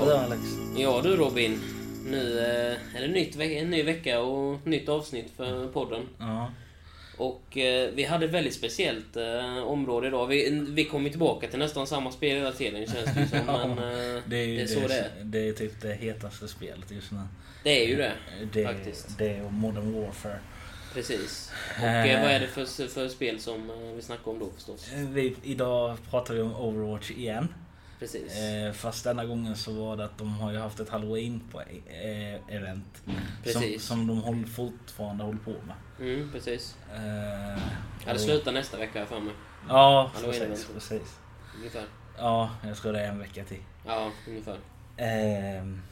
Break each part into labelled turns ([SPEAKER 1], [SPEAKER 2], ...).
[SPEAKER 1] Ja du Alex.
[SPEAKER 2] Ja du Robin. Nu eh, är det nytt, ve- en ny vecka och nytt avsnitt för podden.
[SPEAKER 1] Ja.
[SPEAKER 2] Och eh, vi hade ett väldigt speciellt eh, område idag. Vi, vi kommer tillbaka till nästan samma spel hela tiden känns det som.
[SPEAKER 1] Ja,
[SPEAKER 2] Men eh,
[SPEAKER 1] Det är, ju-
[SPEAKER 2] det är så det är.
[SPEAKER 1] det är typ det hetaste spelet just nu.
[SPEAKER 2] Det är ju det.
[SPEAKER 1] Det,
[SPEAKER 2] Faktiskt.
[SPEAKER 1] det och Modern Warfare.
[SPEAKER 2] Precis. Och
[SPEAKER 1] Eh.
[SPEAKER 2] eh, vad är det för, för spel som eh, vi snackar om då förstås?
[SPEAKER 1] Vi, idag pratar vi om Overwatch igen.
[SPEAKER 2] Precis.
[SPEAKER 1] Eh, fast denna gången så var det att de har ju haft ett halloween-event. som,
[SPEAKER 2] Precis.
[SPEAKER 1] som de håll, fortfarande håller på med.
[SPEAKER 2] Mm, precis.
[SPEAKER 1] Eh,
[SPEAKER 2] Ja, det slutar nästa vecka för mig.
[SPEAKER 1] Ja, precis, precis.
[SPEAKER 2] Ungefär.
[SPEAKER 1] Ja, jag tror det är en vecka till.
[SPEAKER 2] Ja, ungefär.
[SPEAKER 1] Ehm,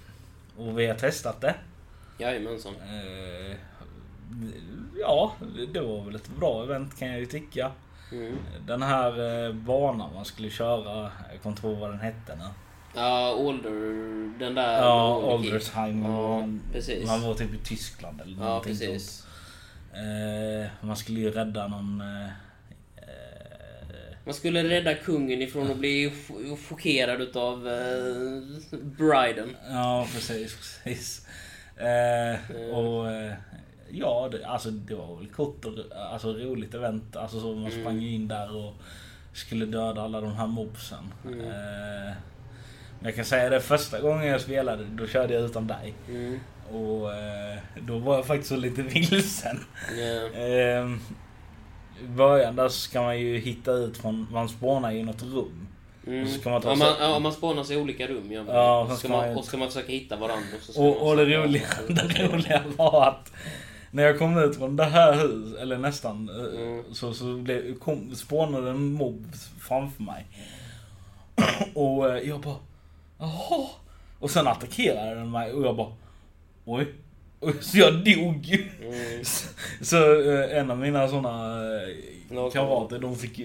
[SPEAKER 1] och vi har testat det.
[SPEAKER 2] Jajamensan.
[SPEAKER 1] Eh, ja, det var väl ett bra event kan jag ju tycka.
[SPEAKER 2] Mm.
[SPEAKER 1] Den här eh, banan man skulle köra, jag kommer inte ihåg vad den hette nu.
[SPEAKER 2] Ja, Alder... Den där...
[SPEAKER 1] Ja,
[SPEAKER 2] Olderkey.
[SPEAKER 1] Aldersheim.
[SPEAKER 2] Ja, precis.
[SPEAKER 1] man var typ i Tyskland eller
[SPEAKER 2] Ja,
[SPEAKER 1] någonting
[SPEAKER 2] precis.
[SPEAKER 1] Eh, man skulle ju rädda någon... Eh, eh,
[SPEAKER 2] Man skulle rädda kungen ifrån att bli ch- chockerad utav eh, briden.
[SPEAKER 1] ja, precis, precis. Eh, och eh, ja, det, alltså det var väl kort och alltså, roligt event. Alltså så man
[SPEAKER 2] Mm.
[SPEAKER 1] sprang ju in där och skulle döda alla de här mobsen.
[SPEAKER 2] Mm.
[SPEAKER 1] Eh, men jag kan säga det första gången jag spelade, då körde jag utan dig.
[SPEAKER 2] Mm.
[SPEAKER 1] Och eh, då var jag faktiskt så lite vilsen. Ehm, I början där så ska man ju hitta ut från, man spånar i något rum.
[SPEAKER 2] Mm.
[SPEAKER 1] Och så man ta
[SPEAKER 2] ja, man, ja, man spånar sig i olika rum. Ja,
[SPEAKER 1] Ja,
[SPEAKER 2] och,
[SPEAKER 1] så
[SPEAKER 2] ska man, och ska man försöka hitta varandra. Och, så
[SPEAKER 1] Och, och det, roliga, det roliga var att när jag kom ut från det här huset, eller nästan, eh,
[SPEAKER 2] Mm.
[SPEAKER 1] så, så blev, kom, spånade en mobb framför mig. Och eh, jag bara, jaha. Och sen attackerade den mig och jag bara, oj. Så jag dog ju.
[SPEAKER 2] Mm.
[SPEAKER 1] Så eh, en av mina såna kamrater, de fick,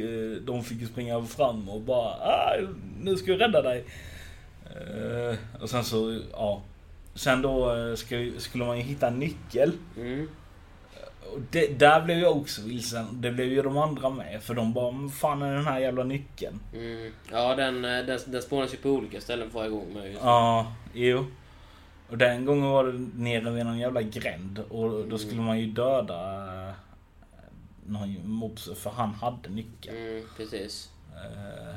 [SPEAKER 1] de fick springa fram och bara ah, nu ska jag rädda dig. Och sen så, ja. Sen då skulle man ju hitta en nyckel.
[SPEAKER 2] Mm.
[SPEAKER 1] Och det, där blev jag också vilsen. Det blev ju de andra med. För de bara, "Men fan är den här jävla nyckeln?
[SPEAKER 2] Mm. Ja, den, eh, den, den spånas ju på olika ställen varje gång. Med, just.
[SPEAKER 1] Ja, jo. Och den gången var det nere vid någon jävla gränd. Och då skulle man ju döda eh, någon mobs, för han hade nyckeln.
[SPEAKER 2] Mm, precis.
[SPEAKER 1] Eh,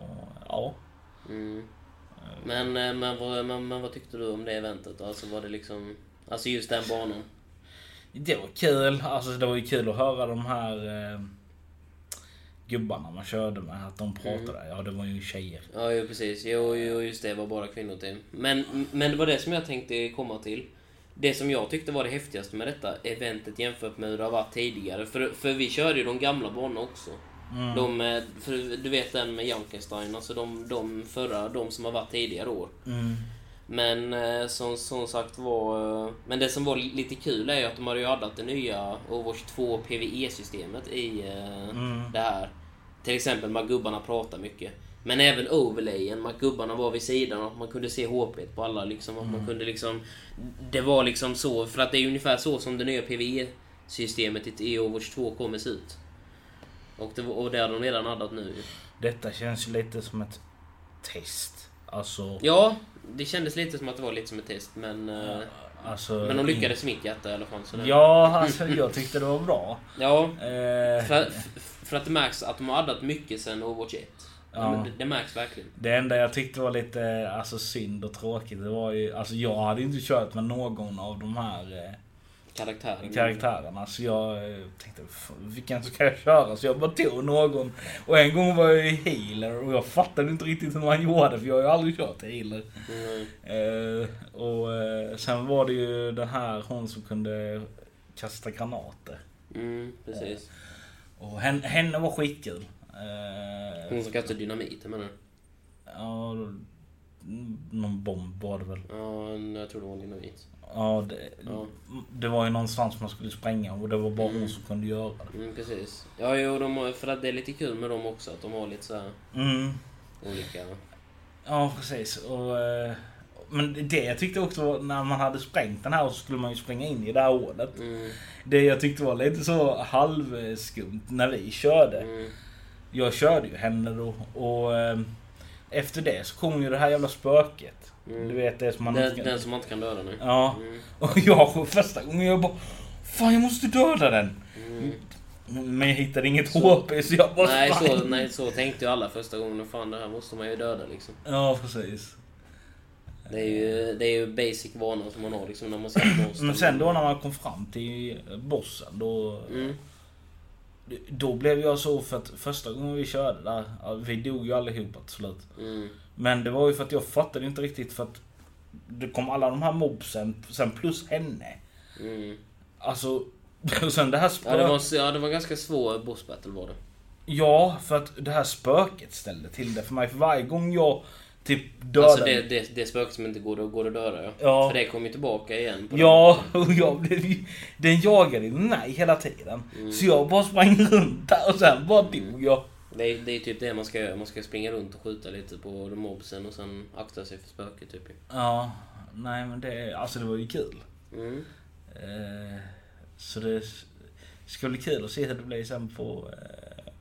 [SPEAKER 1] och, ja.
[SPEAKER 2] Mm. Men, men, vad, men, men vad tyckte du om det eventet? Alltså var det liksom... Alltså just den banan.
[SPEAKER 1] Det var kul. Alltså det var ju kul att höra de här eh, gubbarna man körde med. Att de pratade. Ja, det var ju tjejer.
[SPEAKER 2] Ja, jo, precis. Jo, jo, just det. var bara kvinnoteam. Men, men det var det som jag tänkte komma till. Det som jag tyckte var det häftigaste med detta eventet jämfört med hur det har varit tidigare. För, för vi körde ju de gamla banorna också.
[SPEAKER 1] Mm.
[SPEAKER 2] De, eh, för du vet den med Jankenstein, alltså de, de förra, de som har varit tidigare år.
[SPEAKER 1] Mm.
[SPEAKER 2] Men eh, som, som sagt var... eh, Men det som var lite kul är ju att de hade ju addat det nya Overwatch 2 PVE-systemet i eh,
[SPEAKER 1] Mm.
[SPEAKER 2] det här. Till exempel med gubbarna pratar mycket. Men även overlayen, med att gubbarna var vid sidan och man kunde se HP på alla. Liksom, att man kunde liksom... Det var liksom så, för att det är ungefär så som det nya PVE-systemet i Overwatch 2 kommer se ut. Och det, och det har de redan addat nu.
[SPEAKER 1] Detta känns ju lite som ett test. Alltså...
[SPEAKER 2] Ja, det kändes lite som att det var lite som ett test, men... eh,
[SPEAKER 1] alltså
[SPEAKER 2] Men de lyckades i mitt hjärta i alla fall. Så det-
[SPEAKER 1] Ja, alltså jag tyckte det var bra.
[SPEAKER 2] ja
[SPEAKER 1] Eh,
[SPEAKER 2] för, för att det märks att de har addat mycket sen Overwatch 1.
[SPEAKER 1] Ja.
[SPEAKER 2] Det, det märks verkligen.
[SPEAKER 1] Det enda jag tyckte var lite alltså, synd och tråkigt, det var ju... Alltså jag hade inte kört med någon av de här
[SPEAKER 2] Karaktären.
[SPEAKER 1] karaktärerna. Så jag eh, tänkte, "Fan, vilken ska jag köra? Så jag bara tog någon. Och en gång var jag i healer och jag fattade inte riktigt hur man gjorde för jag har ju aldrig kört healer.
[SPEAKER 2] Mm.
[SPEAKER 1] Eh, och eh, sen var det ju den här hon som kunde kasta granater.
[SPEAKER 2] Mm, precis.
[SPEAKER 1] Och henne, henne var skitkul.
[SPEAKER 2] Hon som kastar dynamit, menar.
[SPEAKER 1] Ja, någon bomb var det väl.
[SPEAKER 2] Ja, jag tror det var dynamit.
[SPEAKER 1] Ja det,
[SPEAKER 2] Ja.
[SPEAKER 1] det var ju någonstans man skulle spränga och det var bara hon
[SPEAKER 2] Mm.
[SPEAKER 1] som kunde göra det.
[SPEAKER 2] Mm, precis. Ja, jo, de har, för att det är lite kul med dem också, att de har lite så här
[SPEAKER 1] Mm.
[SPEAKER 2] olika...
[SPEAKER 1] Ja, precis. Och, eh, men det jag tyckte också var när man hade sprängt den här så skulle man ju springa in i det här hålet.
[SPEAKER 2] Mm,
[SPEAKER 1] Det jag tyckte var lite så halvskumt när vi körde.
[SPEAKER 2] mm,
[SPEAKER 1] Jag körde ju henne då och eh, efter det så kom ju det här jävla spöket.
[SPEAKER 2] Mm.
[SPEAKER 1] Du vet det som man
[SPEAKER 2] Den,
[SPEAKER 1] inte
[SPEAKER 2] den som man inte kan döda nu.
[SPEAKER 1] Ja.
[SPEAKER 2] Mm.
[SPEAKER 1] Och jag första gången jag bara Fan jag måste döda den.
[SPEAKER 2] Mm.
[SPEAKER 1] Men jag hittade inget
[SPEAKER 2] Så-
[SPEAKER 1] HP så jag bara
[SPEAKER 2] Nej, så, nej, så tänkte ju alla första gången. Fan, det här måste man ju döda liksom.
[SPEAKER 1] Ja precis.
[SPEAKER 2] Det är ju, det är ju basic vanor som man har liksom när man ser monster.
[SPEAKER 1] Men sen då när man kom fram till bossen då...
[SPEAKER 2] Mm.
[SPEAKER 1] Då blev jag så för att första gången vi körde där, vi dog ju allihopa till slut.
[SPEAKER 2] Mm.
[SPEAKER 1] Men det var ju för att jag fattade inte riktigt för att det kom alla de här mobsen, sen plus henne.
[SPEAKER 2] Mm.
[SPEAKER 1] Alltså, och sen det här spö...
[SPEAKER 2] Ja, det var, ja, det var ganska svår boss battle var det.
[SPEAKER 1] Ja, för att det här spöket ställde till det för mig. För varje gång jag typ dödade...
[SPEAKER 2] Alltså det, det, det spöket som inte går, går att döda ja.
[SPEAKER 1] Ja.
[SPEAKER 2] För det kom ju tillbaka igen.
[SPEAKER 1] Ja, och jag blev ju... Den jagade mig hela tiden.
[SPEAKER 2] Mm.
[SPEAKER 1] Så jag bara sprang runt där och sen bara dog jag.
[SPEAKER 2] Det är, det är typ det man ska göra. Man ska springa runt och skjuta lite på de mobsen och sen akta sig för spöket typ.
[SPEAKER 1] Ja, nej men det... Alltså det var ju kul.
[SPEAKER 2] Mm.
[SPEAKER 1] Eh, så det ska bli kul att se hur det blir sen på eh,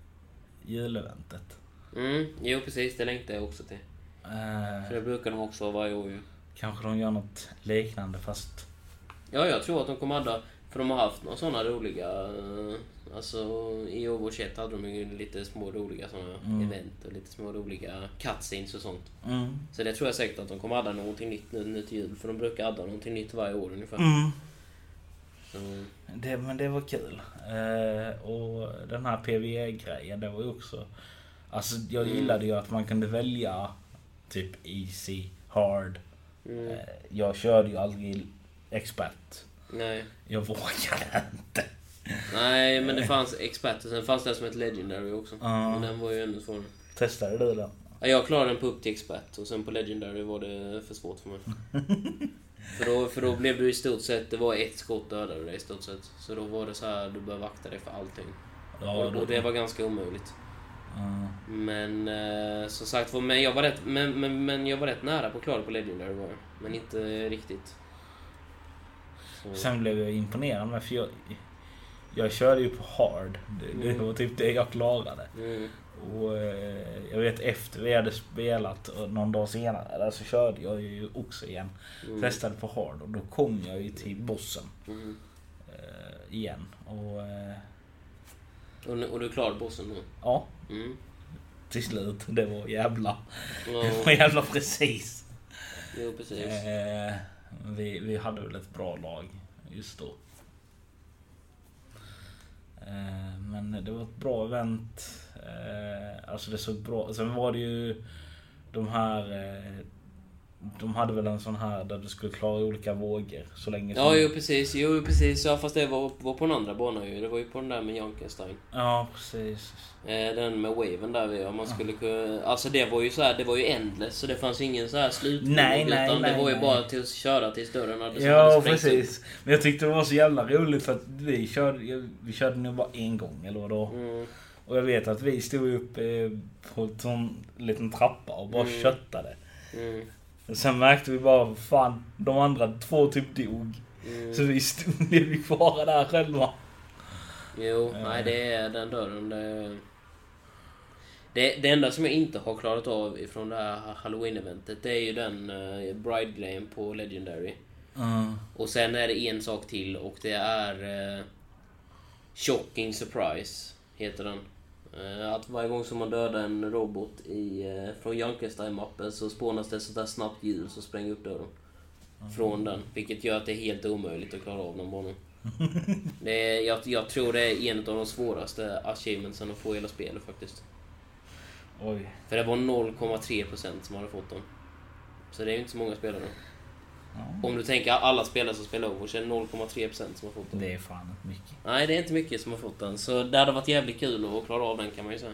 [SPEAKER 1] juleventet.
[SPEAKER 2] Mm. Jo precis, det längtar jag också till.
[SPEAKER 1] Eh,
[SPEAKER 2] För det brukar de också ha varje år ju.
[SPEAKER 1] kanske de gör något liknande fast...
[SPEAKER 2] Ja, jag tror att de kommer adda, för de har haft några sådana roliga, eh, alltså i Overwatch 1 hade de ju lite små roliga sådana
[SPEAKER 1] Mm.
[SPEAKER 2] event och lite små roliga cutscenes och sånt.
[SPEAKER 1] Mm.
[SPEAKER 2] Så det tror jag säkert att de kommer adda någonting nytt nu, nu till jul, för de brukar adda någonting nytt varje år ungefär.
[SPEAKER 1] Mm.
[SPEAKER 2] Så,
[SPEAKER 1] Det, men det var kul. Eh, och den här PVE-grejen, det var ju också... Alltså jag
[SPEAKER 2] Mm.
[SPEAKER 1] gillade ju att man kunde välja typ easy, hard.
[SPEAKER 2] mm,
[SPEAKER 1] Eh, jag körde ju aldrig expert.
[SPEAKER 2] nej.
[SPEAKER 1] Jag vågade inte.
[SPEAKER 2] Nej, men det fanns experter, sen fanns det som ett legendary också.
[SPEAKER 1] Ja.
[SPEAKER 2] Men den var ju ännu svårare.
[SPEAKER 1] Testade du den?
[SPEAKER 2] Ja, jag klarade den på upp till expert och sen på legendary var det för svårt för mig. för, då, för då blev du i stort sett, det var ett skott dödade dig i stort sett. Så då var det så här, du bör vakta dig för allting.
[SPEAKER 1] Ja,
[SPEAKER 2] och, och det var ganska omöjligt. Men eh, som sagt var, men jag var rätt, men, men, men jag var rätt nära på att klara det på legendary var jag. Men inte riktigt. Så.
[SPEAKER 1] Sen blev jag imponerad med för jag, jag körde ju på hard. Det, det
[SPEAKER 2] Mm.
[SPEAKER 1] var typ det jag klarade.
[SPEAKER 2] Mm,
[SPEAKER 1] Och eh, jag vet efter vi hade spelat någon dag senare där så körde jag ju också igen.
[SPEAKER 2] mm,
[SPEAKER 1] Testade på hard och då kom jag ju till bossen
[SPEAKER 2] mm.
[SPEAKER 1] eh, igen. Och eh,
[SPEAKER 2] Och, nu- och du klarade bossen nu?
[SPEAKER 1] ja,
[SPEAKER 2] Mm.
[SPEAKER 1] till slut. Det var jävla, det var jävla precis.
[SPEAKER 2] jo, precis.
[SPEAKER 1] Eh, vi, vi hade väl ett bra lag just då. Eh, men det var ett bra event. Eh, alltså det såg bra Sen var det ju de här... De hade väl en sån här där du skulle klara olika vågor så länge
[SPEAKER 2] Ja, jo precis. Jo, precis. Ja, fast det var, var på den andra banan ju. Det var ju på den där med Jankenstein.
[SPEAKER 1] Ja, precis.
[SPEAKER 2] Eh, den med waven där vi, om man skulle kunna... Alltså det var ju så här, det var ju endless, så det fanns ingen så här slut.
[SPEAKER 1] Nej, nej,
[SPEAKER 2] utan
[SPEAKER 1] nej,
[SPEAKER 2] Det var ju
[SPEAKER 1] nej.
[SPEAKER 2] bara till att köra tills dörren hade
[SPEAKER 1] Ja,
[SPEAKER 2] sprängts upp.
[SPEAKER 1] precis. Men jag tyckte det var så jävla roligt för att vi körde, vi körde nu bara en gång eller vadå.
[SPEAKER 2] Mm,
[SPEAKER 1] Och jag vet att vi stod upp eh, på en liten trappa och bara
[SPEAKER 2] Mm.
[SPEAKER 1] köttade.
[SPEAKER 2] mm,
[SPEAKER 1] sen märkte vi bara, fan, de andra två typ dog.
[SPEAKER 2] mm.
[SPEAKER 1] Så vi blev vi kvar där själva.
[SPEAKER 2] Jo,
[SPEAKER 1] Eh.
[SPEAKER 2] nej det är den dörren. Det, det, det enda som jag inte har klarat av ifrån det här halloween-eventet, det är ju den uh, Bride-grejen på Legendary. Och sen är det en sak till och det är eh, Shocking Surprise, heter den. Eh, att varje gång som man dödar en robot i, eh, från Junkenstein-mappen så spånas det sånt där snabbt ljud som spränger upp dörren. Från den, vilket gör att det är helt omöjligt att klara av den banan. Det är, jag, jag tror det är en av de svåraste achievementsen att få i hela spelet faktiskt.
[SPEAKER 1] Oj.
[SPEAKER 2] För det var 0,3% som hade fått den. Så det är ju inte så många spelare.
[SPEAKER 1] Ja.
[SPEAKER 2] Om du tänker alla spelare som spelar Overwatch är det 0,3% som har fått den.
[SPEAKER 1] Det är fan inte mycket.
[SPEAKER 2] Nej, det är inte mycket som har fått den. Så det hade varit jävligt kul att klara av den kan man ju säga.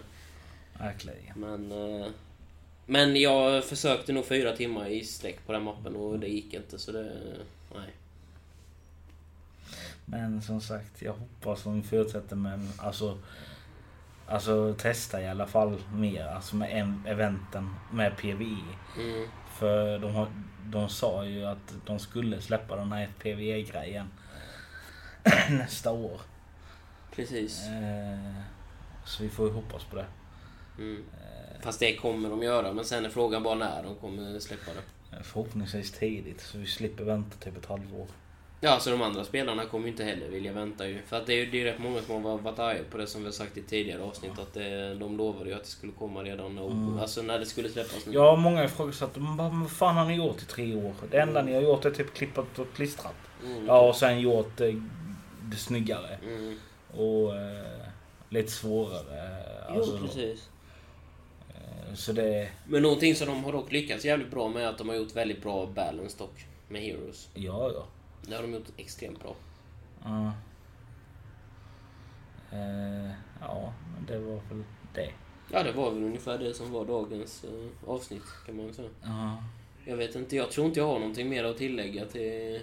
[SPEAKER 1] Verkligen.
[SPEAKER 2] Men... eh, Men jag försökte nog fyra timmar i sträck på den mappen och det gick inte så det... Nej.
[SPEAKER 1] Men som sagt, jag hoppas de fortsätter med, alltså, alltså testa i alla fall mer, alltså med en- eventen med PVE.
[SPEAKER 2] Mm.
[SPEAKER 1] För de, har, de sa ju att de skulle släppa den här PVE-grejen nästa år.
[SPEAKER 2] Precis.
[SPEAKER 1] Eh, så vi får ju hoppas på det.
[SPEAKER 2] Mm. Fast det kommer de göra, men sen är frågan bara när de kommer släppa det.
[SPEAKER 1] Förhoppningsvis tidigt så vi slipper vänta typ ett halvår.
[SPEAKER 2] Ja, så de andra spelarna kommer ju inte heller vilja vänta ju. För att det är ju det är rätt många som har varit arga på det som vi har sagt i tidigare avsnitt. Att det, de lovade ju att det skulle komma redan när,
[SPEAKER 1] Mm.
[SPEAKER 2] alltså när det skulle släppas nu.
[SPEAKER 1] Ja, många ifrågasatte vad fan har ni gjort i tre år? Det enda ni har gjort är typ klippat och klistrat.
[SPEAKER 2] Mm.
[SPEAKER 1] Ja, och sen gjort eh, det snyggare.
[SPEAKER 2] Mm.
[SPEAKER 1] Och eh, lite svårare.
[SPEAKER 2] Jo,
[SPEAKER 1] Alltså,
[SPEAKER 2] precis.
[SPEAKER 1] eh, så det...
[SPEAKER 2] Men någonting som de har dock lyckats jävligt bra med är att de har gjort väldigt bra balance dock. Med Heroes.
[SPEAKER 1] Ja, ja.
[SPEAKER 2] Det har de gjort extremt bra.
[SPEAKER 1] Ja. Eh, ja, men det var väl det.
[SPEAKER 2] Ja, det var väl ungefär det som var dagens eh, avsnitt kan man säga.
[SPEAKER 1] Ja.
[SPEAKER 2] Jag vet inte, jag tror inte jag har någonting mer att tillägga till...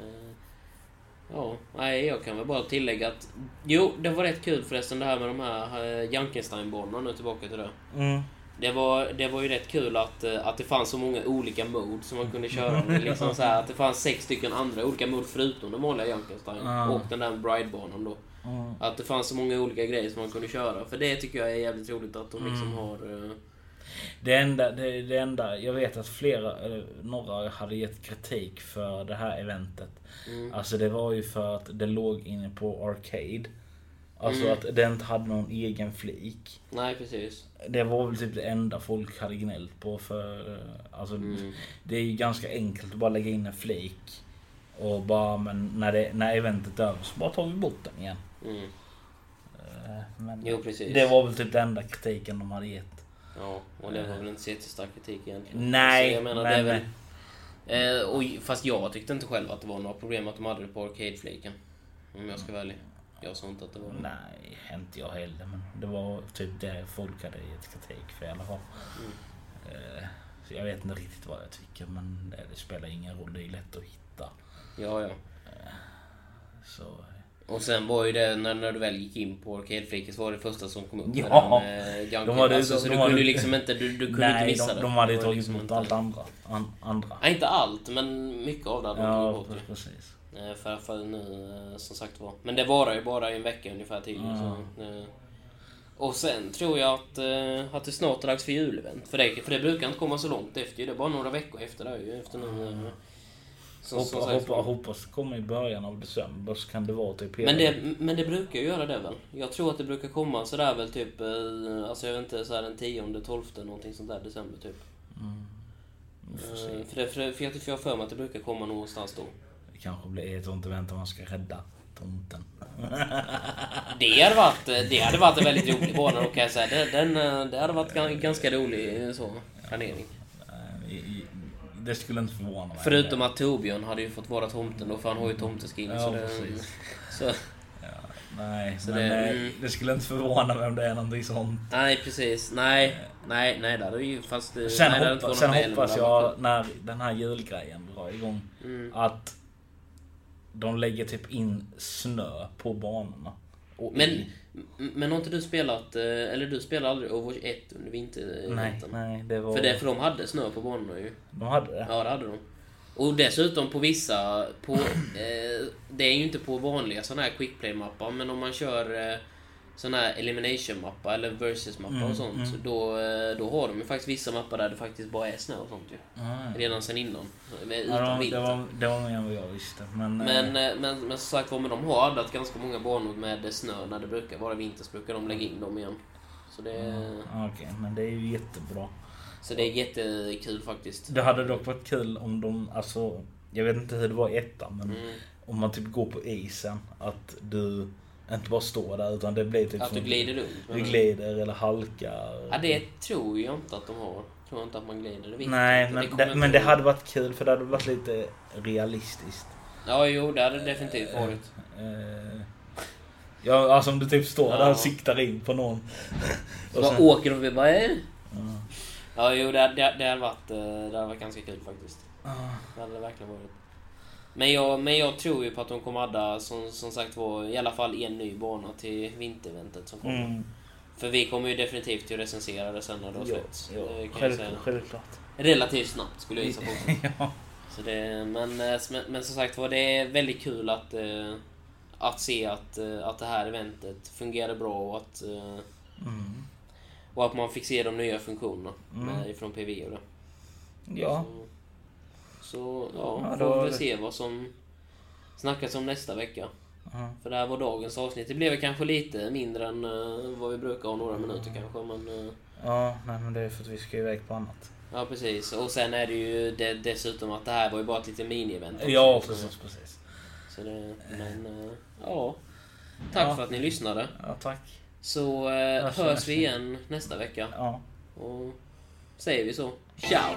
[SPEAKER 2] Eh, ja, nej, jag kan väl bara tillägga att... Jo, det var rätt kul förresten det här med de här eh, Jankenstein-banorna, nu tillbaka till det.
[SPEAKER 1] Mm.
[SPEAKER 2] Det var, det var ju rätt kul att, eh, att det fanns så många olika mode som man kunde köra. med. liksom så här, att det fanns sex stycken andra olika mode förutom den vanliga Jankenstein.
[SPEAKER 1] Ja.
[SPEAKER 2] Och den där Bride-banan då.
[SPEAKER 1] Mm.
[SPEAKER 2] Att det fanns så många olika grejer som man kunde köra. För det tycker jag är jävligt roligt att de liksom
[SPEAKER 1] Mm.
[SPEAKER 2] har... eh,
[SPEAKER 1] Det enda, det, det enda, jag vet att flera, några hade gett kritik för det här eventet.
[SPEAKER 2] Mm.
[SPEAKER 1] Alltså det var ju för att det låg inne på Arcade. Alltså
[SPEAKER 2] Mm.
[SPEAKER 1] att det inte hade någon egen flik.
[SPEAKER 2] Nej, precis.
[SPEAKER 1] Det var väl typ det enda folk hade gnällt på för... eh, Alltså
[SPEAKER 2] Mm.
[SPEAKER 1] det är ju ganska enkelt att bara lägga in en flik. Och bara, men när, det, när eventet är över så bara tar vi bort den igen.
[SPEAKER 2] Mm.
[SPEAKER 1] Eh, Men
[SPEAKER 2] Jo, precis.
[SPEAKER 1] det var väl typ den enda kritiken de hade gett.
[SPEAKER 2] Ja, och det var väl inte så jättestark kritik egentligen.
[SPEAKER 1] Nej,
[SPEAKER 2] så jag menar,
[SPEAKER 1] men-
[SPEAKER 2] det väl... Eh, och, fast jag tyckte inte själv att det var några problem att de hade det på Arcade-fliken. Om jag ska vara ärlig. Jag sa inte att det var det.
[SPEAKER 1] Nej, inte jag heller. Men det var typ det folk hade gett kritik för i alla fall.
[SPEAKER 2] Mm.
[SPEAKER 1] Eh, Så jag vet inte riktigt vad jag tycker men det, spelar ingen roll. Det är lätt att hitta.
[SPEAKER 2] Ja, ja.
[SPEAKER 1] Så,
[SPEAKER 2] Och sen var ju det när, när du väl gick in på Arcade-fliken så var det första som kom upp.
[SPEAKER 1] Ja.
[SPEAKER 2] den, eh.
[SPEAKER 1] De hade-
[SPEAKER 2] alltså, så
[SPEAKER 1] de
[SPEAKER 2] du
[SPEAKER 1] hade-
[SPEAKER 2] kunde liksom inte, du, du kunde inte
[SPEAKER 1] nej,
[SPEAKER 2] missa
[SPEAKER 1] de,
[SPEAKER 2] det.
[SPEAKER 1] de hade ju tagit
[SPEAKER 2] liksom
[SPEAKER 1] bort
[SPEAKER 2] inte-
[SPEAKER 1] allt andra. An, andra.
[SPEAKER 2] Nej, inte allt, men mycket av det hade de
[SPEAKER 1] Ja,
[SPEAKER 2] tagit bort
[SPEAKER 1] precis.
[SPEAKER 2] Eh, För, för nu, eh, som sagt var. Men det varar ju bara en vecka ungefär till.
[SPEAKER 1] Ja.
[SPEAKER 2] Så, eh. och sen tror jag att, eh, att det snart är dags för julevent. För det, för det brukar inte komma så långt efter. Det är bara några veckor efter det ju. Efter nu, eh, som
[SPEAKER 1] Hoppa,
[SPEAKER 2] sagt
[SPEAKER 1] hoppa, hoppas kommer i början av december så kan det vara typ hela...
[SPEAKER 2] Men det, men det brukar ju göra det väl? Jag tror att det brukar komma sådär väl typ, eh, alltså jag vet inte, såhär den 10, 12, någonting sånt där december typ.
[SPEAKER 1] Mm.
[SPEAKER 2] För, det, för, det, för jag för jag har för mig att det brukar komma någonstans då.
[SPEAKER 1] Det kanske blir ett sånt event där man ska rädda tomten.
[SPEAKER 2] Det hade varit, det hade varit en väldigt rolig bana kan jag säga. Det, den, eh, det hade varit gan- ganska rolig eh, så, planering.
[SPEAKER 1] Eh, Det skulle inte förvåna mig.
[SPEAKER 2] Förutom att Torbjörn hade ju fått vara tomten då, för han har ju tomteskin.
[SPEAKER 1] Ja,
[SPEAKER 2] så det, så,
[SPEAKER 1] Ja, nej,
[SPEAKER 2] Så
[SPEAKER 1] men
[SPEAKER 2] det-
[SPEAKER 1] det, det skulle inte förvåna mig om det är någonting sånt.
[SPEAKER 2] nej, precis. Nej, nej, nej, det hade ju fast...
[SPEAKER 1] Sen,
[SPEAKER 2] nej, inte varit
[SPEAKER 1] sen hoppas jag när den här julgrejen drar igång
[SPEAKER 2] Mm.
[SPEAKER 1] att de lägger typ in snö på banorna.
[SPEAKER 2] Men,
[SPEAKER 1] i-
[SPEAKER 2] men har inte du spelat, eh, eller du spelade aldrig Overwatch 1 under
[SPEAKER 1] nej,
[SPEAKER 2] vintervintern?
[SPEAKER 1] nej, det var...
[SPEAKER 2] För, det, för de hade snö på banorna ju.
[SPEAKER 1] De hade det?
[SPEAKER 2] Ja, det hade de. Och dessutom på vissa, på, eh, det är ju inte på vanliga sådana här quick play mappar men om man kör eh, sådana här elimination-mappar eller versus-mappar
[SPEAKER 1] Mm,
[SPEAKER 2] och sånt,
[SPEAKER 1] mm.
[SPEAKER 2] då, eh, då har de ju faktiskt vissa mappar där det faktiskt bara är snö och sånt ju.
[SPEAKER 1] Ah,
[SPEAKER 2] Redan sen innan.
[SPEAKER 1] Ja,
[SPEAKER 2] utan
[SPEAKER 1] det, var,
[SPEAKER 2] vinter.
[SPEAKER 1] det, var, mer än vad jag visste. Men,
[SPEAKER 2] Men,
[SPEAKER 1] eh,
[SPEAKER 2] eh, men, men som sagt var, men de har addat ganska många banor med snö när det brukar vara vinter så brukar de lägga in dem igen. Så det,
[SPEAKER 1] ja, Okej, men det är ju jättebra.
[SPEAKER 2] så det är jättekul faktiskt.
[SPEAKER 1] Det hade dock varit kul om de, alltså, jag vet inte hur det var i ettan, men
[SPEAKER 2] Mm.
[SPEAKER 1] om man typ går på isen, att du inte bara står där utan det blir typ
[SPEAKER 2] Att du
[SPEAKER 1] som-
[SPEAKER 2] glider runt.
[SPEAKER 1] Du
[SPEAKER 2] menar du?
[SPEAKER 1] glider eller halkar.
[SPEAKER 2] Ja, det tror jag inte att de har. Tror jag inte att man glider. Det vet
[SPEAKER 1] Nej,
[SPEAKER 2] inte.
[SPEAKER 1] men
[SPEAKER 2] kommer
[SPEAKER 1] det,
[SPEAKER 2] inte
[SPEAKER 1] men det hade varit kul för det hade varit lite realistiskt.
[SPEAKER 2] Ja, jo, det hade det definitivt varit.
[SPEAKER 1] Eh, ja, alltså om du typ står där
[SPEAKER 2] Ja.
[SPEAKER 1] och siktar in på någon.
[SPEAKER 2] Så
[SPEAKER 1] Och
[SPEAKER 2] bara
[SPEAKER 1] sen-
[SPEAKER 2] åker de vi bara... Eh.
[SPEAKER 1] Ja.
[SPEAKER 2] Ja, jo, det, det, det, hade varit, eh, det hade varit ganska kul faktiskt.
[SPEAKER 1] Ah,
[SPEAKER 2] Det hade det verkligen varit. Men jag, men jag tror ju på att de kommer adda, som, som sagt var, i alla fall en ny bana till vintereventet som kommer.
[SPEAKER 1] Mm.
[SPEAKER 2] För vi kommer ju definitivt att recensera det sen när det har
[SPEAKER 1] Ja,
[SPEAKER 2] släppts.
[SPEAKER 1] ja,
[SPEAKER 2] Det kan jag
[SPEAKER 1] själv,
[SPEAKER 2] säga.
[SPEAKER 1] självklart.
[SPEAKER 2] Relativt snabbt skulle jag gissa på.
[SPEAKER 1] ja.
[SPEAKER 2] Så det, men, eh, men, men som sagt var, det är väldigt kul att, eh, att se att, eh, att det här eventet fungerar bra och att, eh,
[SPEAKER 1] Mm.
[SPEAKER 2] Och att man fick se de nya funktionerna
[SPEAKER 1] Mm.
[SPEAKER 2] med, från PV och det.
[SPEAKER 1] Ja.
[SPEAKER 2] Så, så ja,
[SPEAKER 1] Ja,
[SPEAKER 2] får
[SPEAKER 1] då-
[SPEAKER 2] vi väl se vad som snackas om nästa vecka.
[SPEAKER 1] Ja.
[SPEAKER 2] För det här var dagens avsnitt. Det blev kanske lite mindre än eh, vad vi brukar ha, några minuter kanske. Men, eh,
[SPEAKER 1] Ja, nej men det är för att vi ska iväg på annat.
[SPEAKER 2] ja, precis. Och sen är det ju det, dessutom att det här var ju bara ett litet mini-event.
[SPEAKER 1] Ja, precis, precis.
[SPEAKER 2] Så det, men, eh, ja. Tack
[SPEAKER 1] Ja.
[SPEAKER 2] för att ni lyssnade.
[SPEAKER 1] Ja, tack.
[SPEAKER 2] Så eh,
[SPEAKER 1] Hörs
[SPEAKER 2] vi igen nästa vecka.
[SPEAKER 1] Ja.
[SPEAKER 2] Och säger vi så. Ciao!